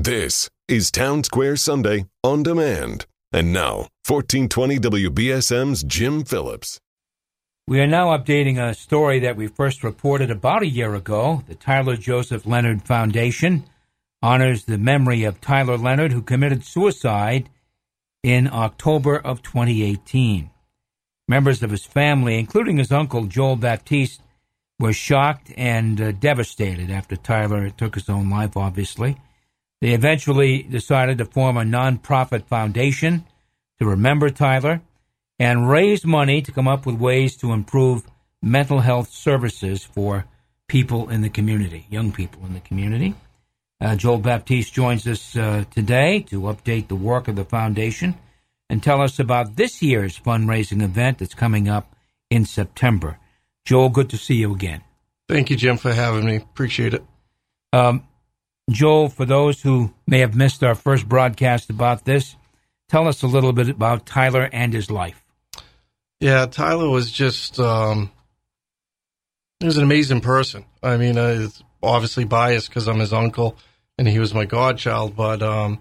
This is Town Square Sunday on demand. And now, 1420 WBSM's Jim Phillips. We are now updating a story that we first reported about a year ago. The Tyler Joseph Leonard Foundation honors the memory of Tyler Leonard, who committed suicide in October of 2018. Members of his family, including his uncle Joel Baptiste, were shocked and uh, devastated after Tyler took his own life, obviously. They eventually decided to form a nonprofit foundation to remember Tyler and raise money to come up with ways to improve mental health services for people in the community, young people in the community. Uh, Joel Baptiste joins us uh, today to update the work of the foundation and tell us about this year's fundraising event that's coming up in September. Joel, good to see you again. Thank you, Jim, for having me. Appreciate it. Um, Joel, for those who may have missed our first broadcast about this, tell us a little bit about Tyler and his life. Yeah, Tyler was just, um, he was an amazing person. I mean, uh, obviously biased because I'm his uncle and he was my godchild, but um,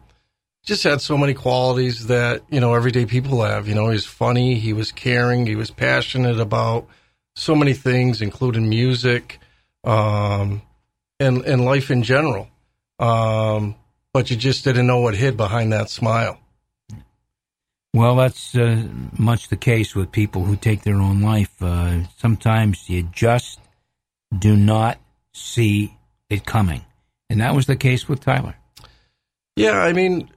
just had so many qualities that, you know, everyday people have. You know, he was funny, he was caring, he was passionate about so many things, including music um, and, and life in general um, but you just didn't know what hid behind that smile. Well, that's uh, much the case with people who take their own life. Uh, sometimes you just do not see it coming. And that was the case with Tyler. Yeah, I mean,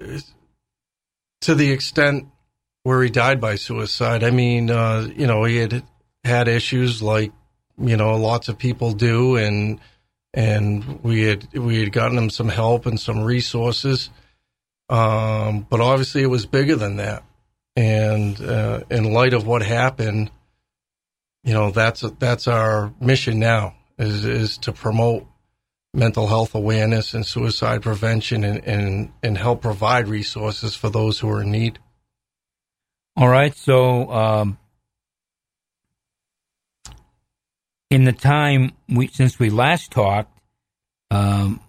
to the extent where he died by suicide, I mean, uh, you know, he had had issues like, you know, lots of people do. And, and we had we had gotten him some help and some resources. Um, but obviously, it was bigger than that. And uh, in light of what happened, you know, that's that's our mission now is is to promote mental health awareness and suicide prevention and, and, and help provide resources for those who are in need. All right. So, um, in the time we since we last talked, um,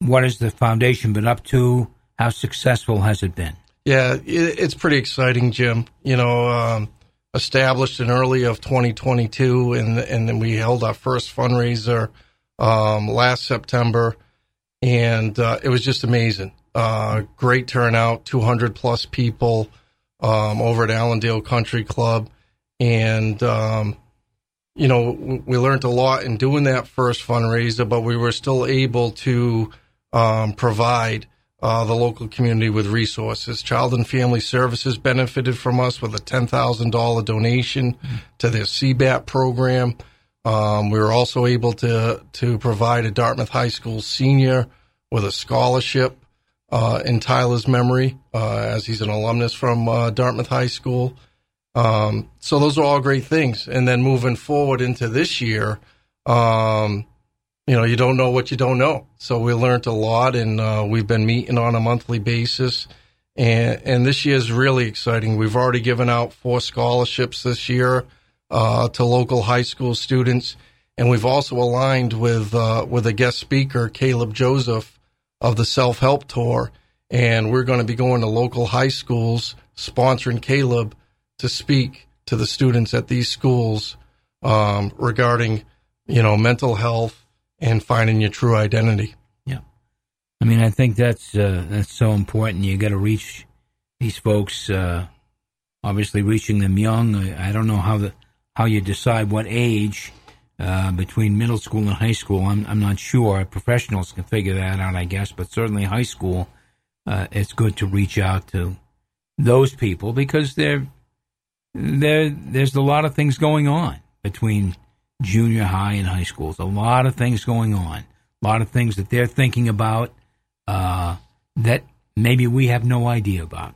what has the foundation been up to? How successful has it been? Yeah, it's pretty exciting, Jim. You know, um, established in early of 2022, and and then we held our first fundraiser um, last September, and uh, it was just amazing. Uh, great turnout, 200 plus people um, over at Allendale Country Club, and um, you know, we learned a lot in doing that first fundraiser, but we were still able to um, provide uh, the local community with resources. Child and Family Services benefited from us with a $10,000 donation mm-hmm. to their CBAT program. Um, we were also able to to provide a Dartmouth High School senior with a scholarship uh, in Tyler's memory, uh, as he's an alumnus from uh, Dartmouth High School. Um, so those are all great things. And then moving forward into this year, um, you know, you don't know what you don't know. So we learned a lot, and uh, we've been meeting on a monthly basis. And and this year is really exciting. We've already given out four scholarships this year uh, to local high school students, and we've also aligned with uh, with a guest speaker, Caleb Joseph, of the Self Help Tour, and we're going to be going to local high schools sponsoring Caleb to speak to the students at these schools um, regarding, you know, mental health and finding your true identity. Yeah, I mean, I think that's uh, that's so important. You got to reach these folks. Uh, obviously, reaching them young. I, I, don't know how the how you decide what age uh, between middle school and high school. I'm I'm not sure. Professionals can figure that out, I guess. But certainly, high school, uh, it's good to reach out to those people because they're there there's a lot of things going on between junior high and high schools. A lot of things going on. A lot of things that they're thinking about uh, that maybe we have no idea about.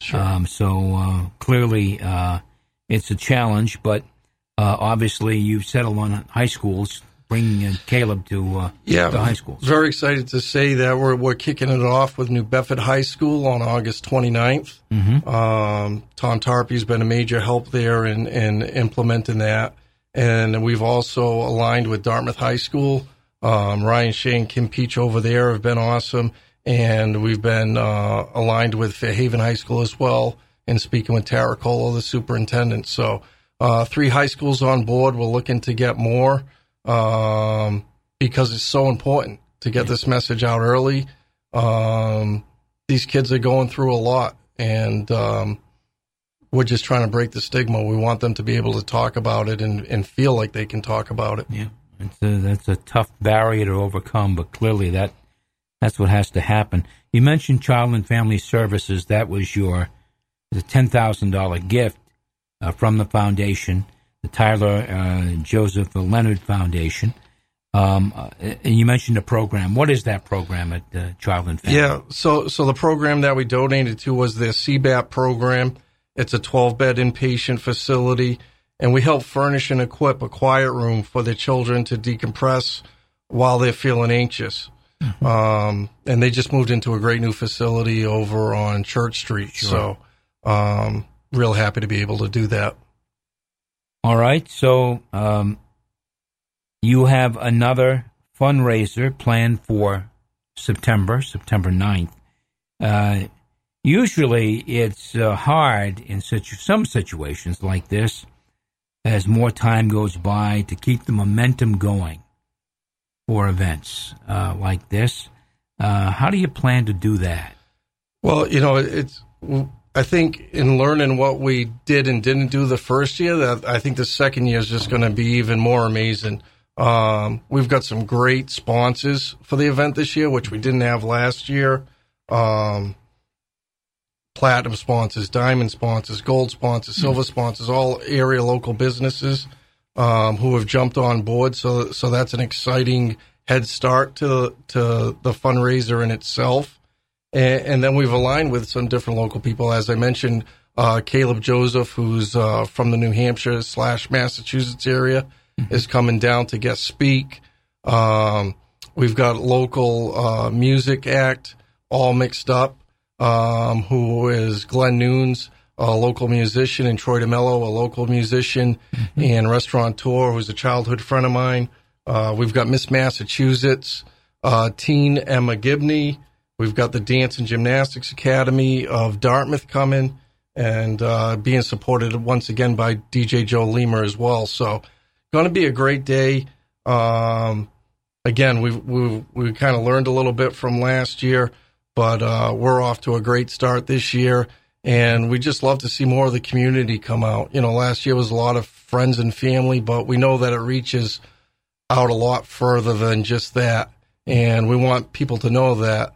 Sure. Um, so uh, clearly, uh, it's a challenge, but uh, obviously, you've settled on high schools bringing uh, Caleb to uh, yeah, to high school. Very excited to say that we're we're kicking it off with New Bedford High School on August 29th. Mm-hmm. Um, Tom Tarpey's been a major help there in, in implementing that, and we've also aligned with Dartmouth High School. Um, Ryan Shane, Kim Peach over there have been awesome, and we've been uh, aligned with Fairhaven High School as well, and speaking with Tara Kohler, the superintendent. So, uh, three high schools on board. We're looking to get more um, because it's so important to get this message out early. Um, these kids are going through a lot, and um, we're just trying to break the stigma. We want them to be able to talk about it and, and feel like they can talk about it. Yeah, it's a, that's a tough barrier to overcome, but clearly that that's what has to happen. You mentioned Child and Family Services. That was your the ten thousand dollar gift uh, from the foundation, the Tyler uh, Joseph Leonard Foundation. Um, uh, and you mentioned a program. What is that program at uh, Child and Family? Yeah, so so the program that we donated to was the CBAT program. It's a 12 bed inpatient facility, and we help furnish and equip a quiet room for the children to decompress while they're feeling anxious. Mm-hmm. Um, and they just moved into a great new facility over on Church Street. Sure. So, um, real happy to be able to do that. All right. So, um, you have another fundraiser planned for September, September 9th. Uh, usually it's uh, hard in such some situations like this as more time goes by to keep the momentum going for events uh, like this. Uh, how do you plan to do that? Well, you know, it's. I think in learning what we did and didn't do the first year, that I think the second year is just going to be even more amazing. Um, we've got some great sponsors for the event this year, which we didn't have last year. Um, platinum sponsors, diamond sponsors, gold sponsors, silver mm. sponsors, all area local businesses um, who have jumped on board. So, so that's an exciting head start to to the fundraiser in itself. And, and then we've aligned with some different local people, as I mentioned. Uh, Caleb Joseph, who's uh, from the New Hampshire slash Massachusetts area, mm-hmm. is coming down to guest speak. Um, we've got local uh, music act all mixed up um, who is Glenn Noons, a local musician, and Troy DeMello, a local musician mm-hmm. and restaurateur who's a childhood friend of mine. Uh, we've got Miss Massachusetts, uh, Teen Emma Gibney. We've got the Dance and Gymnastics Academy of Dartmouth coming and uh, being supported once again by DJ Joe Lemer as well. So, going to be a great day. Um, again, we've, we've, we kind of learned a little bit from last year but uh, we're off to a great start this year. And we just love to see more of the community come out. You know, last year was a lot of friends and family, but we know that it reaches out a lot further than just that. And we want people to know that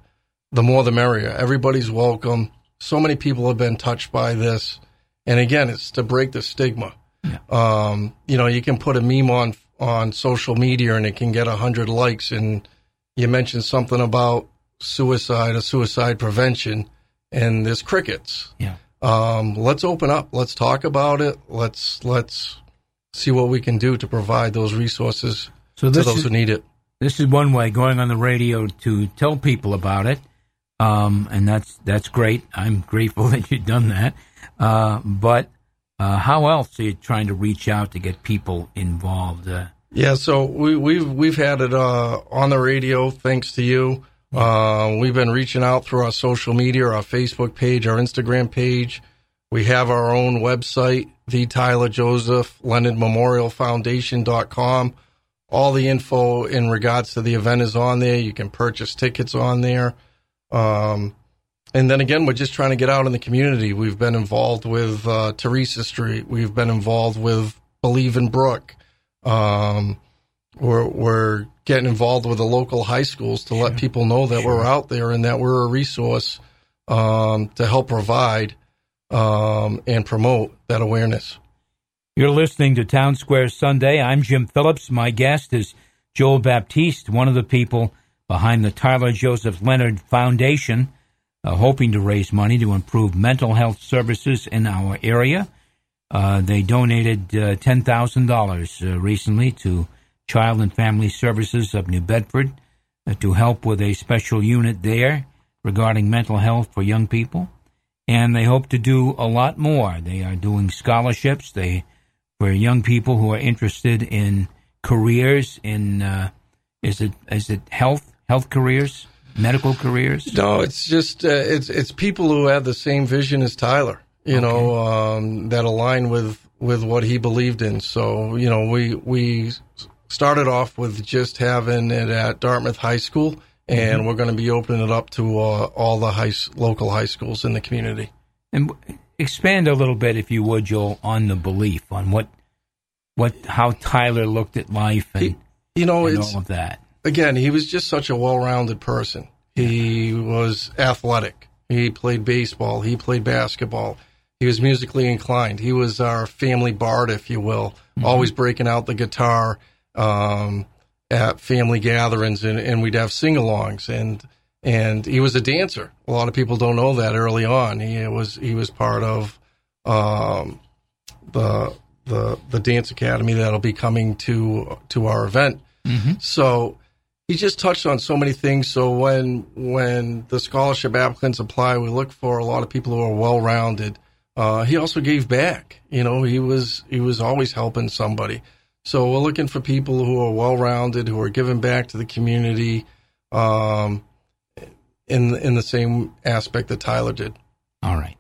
the more the merrier. Everybody's welcome. So many people have been touched by this. And again, it's to break the stigma. Yeah. Um, you know, you can put a meme on on social media and it can get a hundred likes. And you mentioned something about suicide or suicide prevention, and there's crickets. Yeah. Um, let's open up. Let's talk about it. Let's let's see what we can do to provide those resources so to those is, who need it. This is one way going on the radio to tell people about it, um, and that's that's great. I'm grateful that you've done that. Uh, but uh, how else are you trying to reach out to get people involved? Uh, yeah, so we, we've we've had it uh, on the radio thanks to you. Uh, we've been reaching out through our social media, our Facebook page, our Instagram page. We have our own website, the Tyler Joseph Leonard Memorial Foundation.com. All the info in regards to the event is on there. You can purchase tickets on there. Um, and then again, we're just trying to get out in the community. We've been involved with uh, Teresa Street. We've been involved with Believe in Brook. Um, we're, we're getting involved with the local high schools to sure. let people know that sure. we're out there and that we're a resource um, to help provide um, and promote that awareness. You're listening to Town Square Sunday. I'm Jim Phillips. My guest is Joel Baptiste, one of the people behind the Tyler Joseph Leonard Foundation, uh, hoping to raise money to improve mental health services in our area. Uh, they donated uh, $10,000 uh, recently to Child and Family Services of New Bedford uh, to help with a special unit there regarding mental health for young people. And they hope to do a lot more. They are doing scholarships they for young people who are interested in careers in uh, is it is it health health careers? medical careers? No, it's just uh, it's it's people who have the same vision as Tyler. You okay. know um, that align with with what he believed in. So you know we we started off with just having it at Dartmouth High School, and mm-hmm. we're going to be opening it up to uh, all the high local high schools in the community. And expand a little bit, if you would, Joel, on the belief on what what how Tyler looked at life and you know and all of that. Again, he was just such a well-rounded person. He was athletic. He played baseball. He played basketball. He was musically inclined. He was our family bard, if you will, mm-hmm. always breaking out the guitar um, at family gatherings, and, and we'd have sing-alongs. And and he was a dancer. A lot of people don't know that early on. He was he was part of um, the the the dance academy that'll be coming to to our event. Mm-hmm. So he just touched on so many things. So when when the scholarship applicants apply, we look for a lot of people who are well rounded. Uh, he also gave back. You know, he was he was always helping somebody. So we're looking for people who are well rounded, who are giving back to the community. Um, in in the same aspect that Tyler did. All right.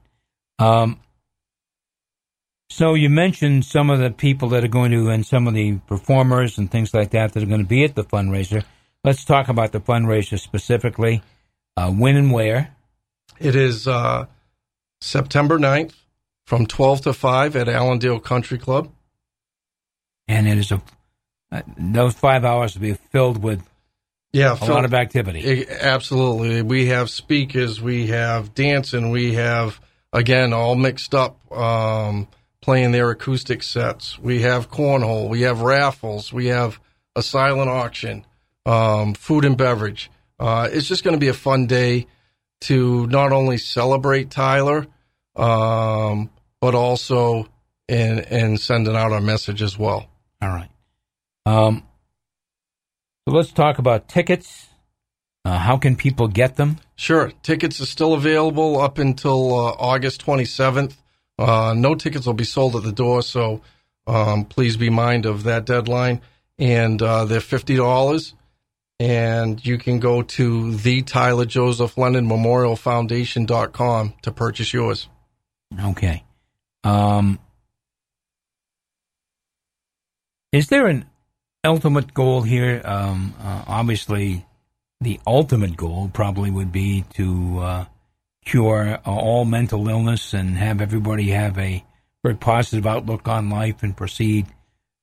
Um, so you mentioned some of the people that are going to, and some of the performers and things like that that are going to be at the fundraiser. Let's talk about the fundraiser specifically. Uh, when and where? It is uh, September 9th from 12 to 5 at Allendale Country Club. And it is a, uh, those five hours will be filled with yeah, a Phil, lot of activity. Absolutely, we have speakers, we have dancing, we have again all mixed up, um, playing their acoustic sets. We have cornhole, we have raffles, we have a silent auction, um, food and beverage. Uh, it's just going to be a fun day to not only celebrate Tyler, um, but also in in sending out our message as well. All right. Um, so let's talk about tickets. Uh, how can people get them? Sure. Tickets are still available up until uh, August 27th. Uh, no tickets will be sold at the door, so um, please be mind of that deadline. And uh, they're $50. And you can go to the Tyler Joseph Leonard Memorial Foundation.com to purchase yours. Okay. Um, is there an ultimate goal here, um, uh, obviously, the ultimate goal probably would be to uh, cure uh, all mental illness and have everybody have a very positive outlook on life and proceed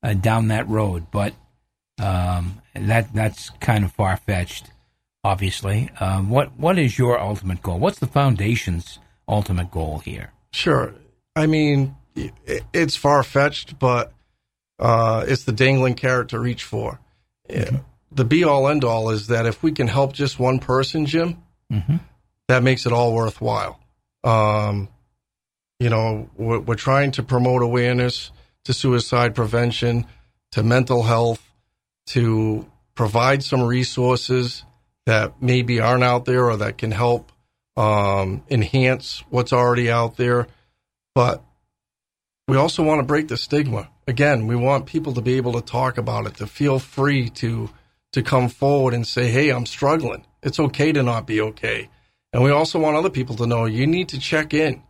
uh, down that road. But um, that that's kind of far fetched, obviously. Um, what what is your ultimate goal? What's the foundation's ultimate goal here? Sure. I mean, it's far fetched, but uh, it's the dangling carrot to reach for. Mm-hmm. The be all end all is that if we can help just one person, Jim, mm-hmm. that makes it all worthwhile. Um, you know, we're, we're, trying to promote awareness to suicide prevention, to mental health, to provide some resources that maybe aren't out there or that can help um, enhance what's already out there. But we also want to break the stigma again, we want people to be able to talk about it, to feel free to to come forward and say, "Hey, I'm struggling. It's okay to not be okay." And we also want other people to know you need to check in.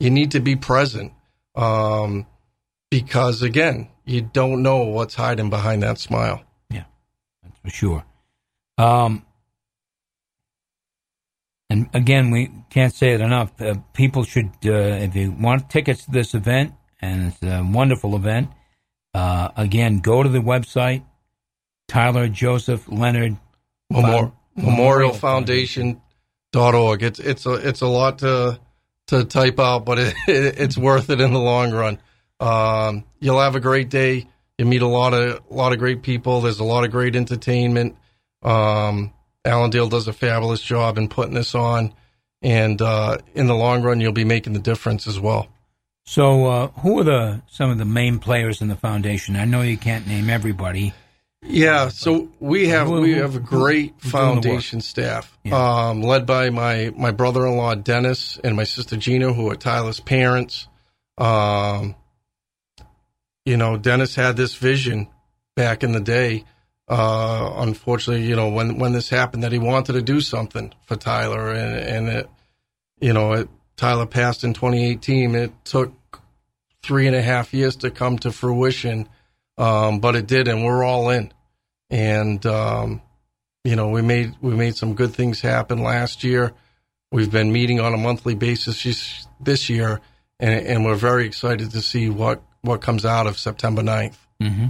You need to be present. Um, because again, you don't know what's hiding behind that smile. For sure. Um, and again, we can't say it enough. Uh, people should, uh, if you want tickets to this event, and it's a wonderful event, uh, again, go to the website, Tyler Joseph Leonard Memorial, Memorial Foundation dot org. It's it's a it's a lot to to type out, but it, it, it's worth it in the long run. Um, you'll have a great day. You meet a lot of a lot of great people. There's a lot of great entertainment. Um, Allendale does a fabulous job in putting this on, and uh, in the long run, you'll be making the difference as well. So, uh, who are the some of the main players in the foundation? I know you can't name everybody. Yeah, so we have who, we have a great foundation staff, yeah. um, led by my my brother in law Dennis and my sister Gina, who are Tyler's parents. Um, you know, Dennis had this vision back in the day uh, unfortunately, you know, when when this happened, that he wanted to do something for Tyler, and and it, you know, it, Tyler passed in 2018. It took three and a half years to come to fruition, um, but it did, and we're all in. And um, you know, we made we made some good things happen last year. We've been meeting on a monthly basis this year, and, and we're very excited to see what what comes out of September 9th. Mm-hmm.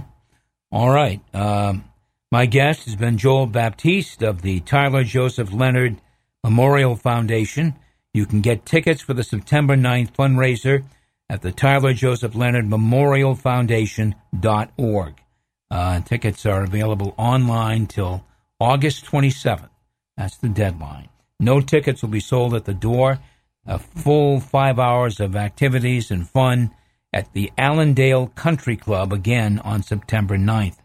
All right. Um, my guest has been Joel Baptiste of the Tyler Joseph Leonard Memorial Foundation. You can get tickets for the September 9th fundraiser at the Tyler Joseph Leonard Memorial Foundation.org. Uh, tickets are available online till August 27th. That's the deadline. No tickets will be sold at the door. A full five hours of activities and fun at the Allendale Country Club again on September 9th.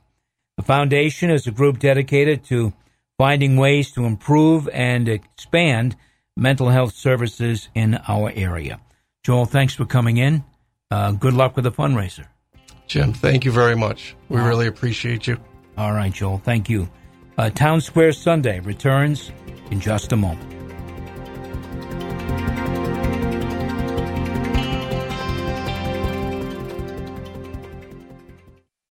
The foundation is a group dedicated to finding ways to improve and expand mental health services in our area. Joel, thanks for coming in. Uh, good luck with the fundraiser. Jim, thank you very much. We really appreciate you. All right, Joel. Thank you. Uh, Town Square Sunday returns in just a moment.